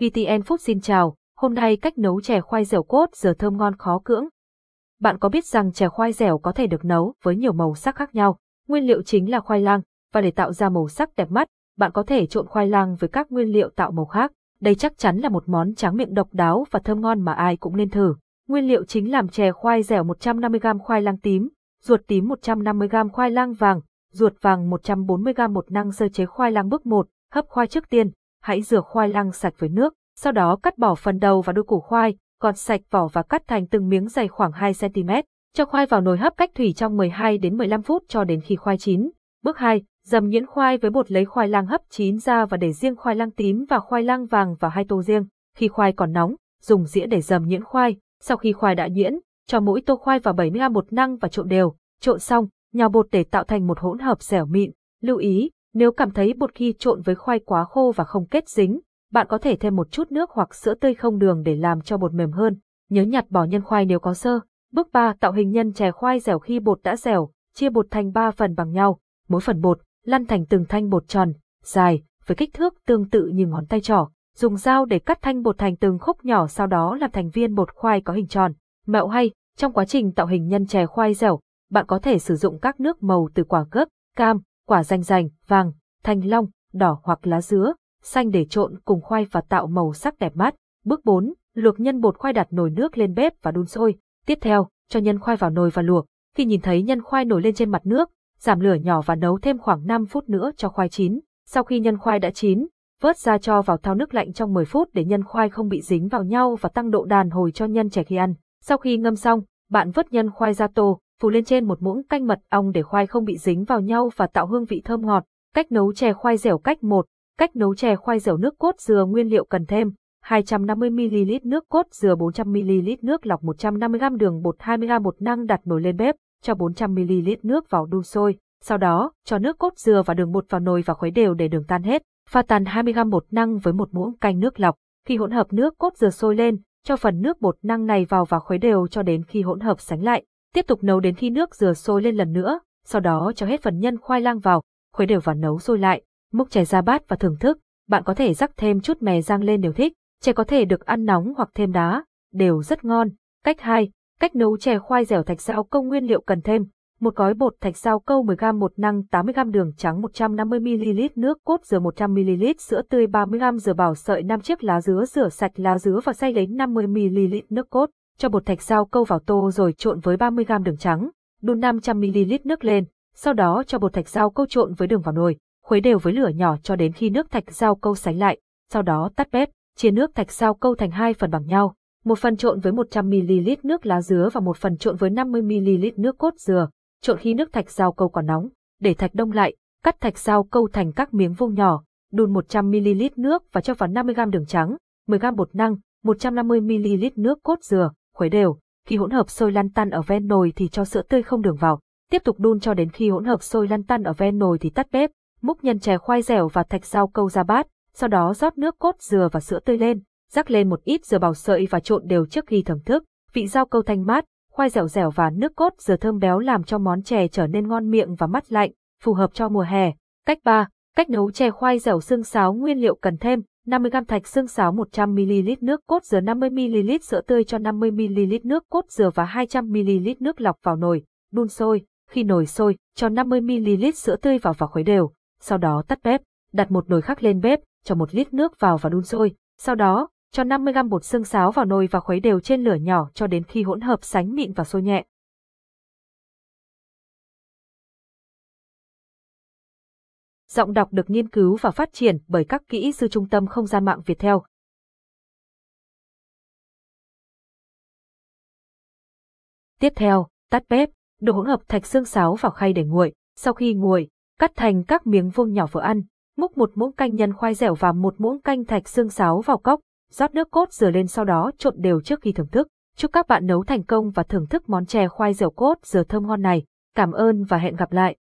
VTN Food xin chào, hôm nay cách nấu chè khoai dẻo cốt giờ thơm ngon khó cưỡng. Bạn có biết rằng chè khoai dẻo có thể được nấu với nhiều màu sắc khác nhau? Nguyên liệu chính là khoai lang, và để tạo ra màu sắc đẹp mắt, bạn có thể trộn khoai lang với các nguyên liệu tạo màu khác. Đây chắc chắn là một món tráng miệng độc đáo và thơm ngon mà ai cũng nên thử. Nguyên liệu chính làm chè khoai dẻo 150g khoai lang tím, ruột tím 150g khoai lang vàng, ruột vàng 140g một năng sơ chế khoai lang bước 1, hấp khoai trước tiên, hãy rửa khoai lang sạch với nước, sau đó cắt bỏ phần đầu và đuôi củ khoai, còn sạch vỏ và cắt thành từng miếng dày khoảng 2cm. Cho khoai vào nồi hấp cách thủy trong 12 đến 15 phút cho đến khi khoai chín. Bước 2, dầm nhuyễn khoai với bột lấy khoai lang hấp chín ra và để riêng khoai lang tím và khoai lang vàng vào hai tô riêng. Khi khoai còn nóng, dùng dĩa để dầm nhuyễn khoai. Sau khi khoai đã nhuyễn, cho mỗi tô khoai vào 70g bột năng và trộn đều. Trộn xong, nhào bột để tạo thành một hỗn hợp dẻo mịn. Lưu ý, nếu cảm thấy bột khi trộn với khoai quá khô và không kết dính, bạn có thể thêm một chút nước hoặc sữa tươi không đường để làm cho bột mềm hơn. Nhớ nhặt bỏ nhân khoai nếu có sơ. Bước 3. Tạo hình nhân chè khoai dẻo khi bột đã dẻo, chia bột thành 3 phần bằng nhau. Mỗi phần bột, lăn thành từng thanh bột tròn, dài, với kích thước tương tự như ngón tay trỏ. Dùng dao để cắt thanh bột thành từng khúc nhỏ sau đó làm thành viên bột khoai có hình tròn. Mẹo hay, trong quá trình tạo hình nhân chè khoai dẻo, bạn có thể sử dụng các nước màu từ quả gấc, cam, quả rành rành, vàng, thanh long, đỏ hoặc lá dứa, xanh để trộn cùng khoai và tạo màu sắc đẹp mắt. Bước 4. Luộc nhân bột khoai đặt nồi nước lên bếp và đun sôi. Tiếp theo, cho nhân khoai vào nồi và luộc. Khi nhìn thấy nhân khoai nổi lên trên mặt nước, giảm lửa nhỏ và nấu thêm khoảng 5 phút nữa cho khoai chín. Sau khi nhân khoai đã chín, vớt ra cho vào thau nước lạnh trong 10 phút để nhân khoai không bị dính vào nhau và tăng độ đàn hồi cho nhân trẻ khi ăn. Sau khi ngâm xong, bạn vớt nhân khoai ra tô, phủ lên trên một muỗng canh mật ong để khoai không bị dính vào nhau và tạo hương vị thơm ngọt. Cách nấu chè khoai dẻo cách 1. Cách nấu chè khoai dẻo nước cốt dừa nguyên liệu cần thêm 250ml nước cốt dừa 400ml nước lọc 150g đường bột 20g bột năng đặt nồi lên bếp, cho 400ml nước vào đun sôi. Sau đó, cho nước cốt dừa và đường bột vào nồi và khuấy đều để đường tan hết. Pha tàn 20g bột năng với một muỗng canh nước lọc. Khi hỗn hợp nước cốt dừa sôi lên, cho phần nước bột năng này vào và khuấy đều cho đến khi hỗn hợp sánh lại. Tiếp tục nấu đến khi nước dừa sôi lên lần nữa, sau đó cho hết phần nhân khoai lang vào, khuấy đều và nấu sôi lại. Múc chè ra bát và thưởng thức, bạn có thể rắc thêm chút mè rang lên nếu thích. Chè có thể được ăn nóng hoặc thêm đá, đều rất ngon. Cách 2. Cách nấu chè khoai dẻo thạch sao công nguyên liệu cần thêm. Một gói bột thạch sao câu 10g một năng 80g đường trắng 150ml nước cốt dừa 100ml sữa tươi 30g dừa bảo sợi 5 chiếc lá dứa rửa sạch lá dứa và xay lấy 50ml nước cốt. Cho bột thạch sao câu vào tô rồi trộn với 30g đường trắng, đun 500ml nước lên, sau đó cho bột thạch sao câu trộn với đường vào nồi, khuấy đều với lửa nhỏ cho đến khi nước thạch sao câu sánh lại, sau đó tắt bếp, chia nước thạch sao câu thành hai phần bằng nhau, một phần trộn với 100ml nước lá dứa và một phần trộn với 50ml nước cốt dừa, trộn khi nước thạch rau câu còn nóng, để thạch đông lại, cắt thạch rau câu thành các miếng vuông nhỏ, đun 100ml nước và cho vào 50g đường trắng, 10g bột năng, 150ml nước cốt dừa, khuấy đều. Khi hỗn hợp sôi lăn tăn ở ven nồi thì cho sữa tươi không đường vào. Tiếp tục đun cho đến khi hỗn hợp sôi lăn tăn ở ven nồi thì tắt bếp, múc nhân chè khoai dẻo và thạch rau câu ra bát, sau đó rót nước cốt dừa và sữa tươi lên, rắc lên một ít dừa bào sợi và trộn đều trước khi thưởng thức. Vị rau câu thanh mát, khoai dẻo dẻo và nước cốt dừa thơm béo làm cho món chè trở nên ngon miệng và mát lạnh, phù hợp cho mùa hè. Cách 3. Cách nấu chè khoai dẻo xương sáo nguyên liệu cần thêm 50g thạch xương sáo 100ml nước cốt dừa 50ml sữa tươi cho 50ml nước cốt dừa và 200ml nước lọc vào nồi, đun sôi. Khi nồi sôi, cho 50ml sữa tươi vào và khuấy đều. Sau đó tắt bếp, đặt một nồi khác lên bếp, cho một lít nước vào và đun sôi. Sau đó, cho 50g bột xương sáo vào nồi và khuấy đều trên lửa nhỏ cho đến khi hỗn hợp sánh mịn và sôi nhẹ. Giọng đọc được nghiên cứu và phát triển bởi các kỹ sư trung tâm không gian mạng Việt theo. Tiếp theo, tắt bếp, đổ hỗn hợp thạch xương sáo vào khay để nguội. Sau khi nguội, cắt thành các miếng vuông nhỏ vừa ăn. Múc một muỗng canh nhân khoai dẻo và một muỗng canh thạch xương sáo vào cốc, rót nước cốt dừa lên sau đó trộn đều trước khi thưởng thức. Chúc các bạn nấu thành công và thưởng thức món chè khoai dẻo cốt dừa thơm ngon này. Cảm ơn và hẹn gặp lại.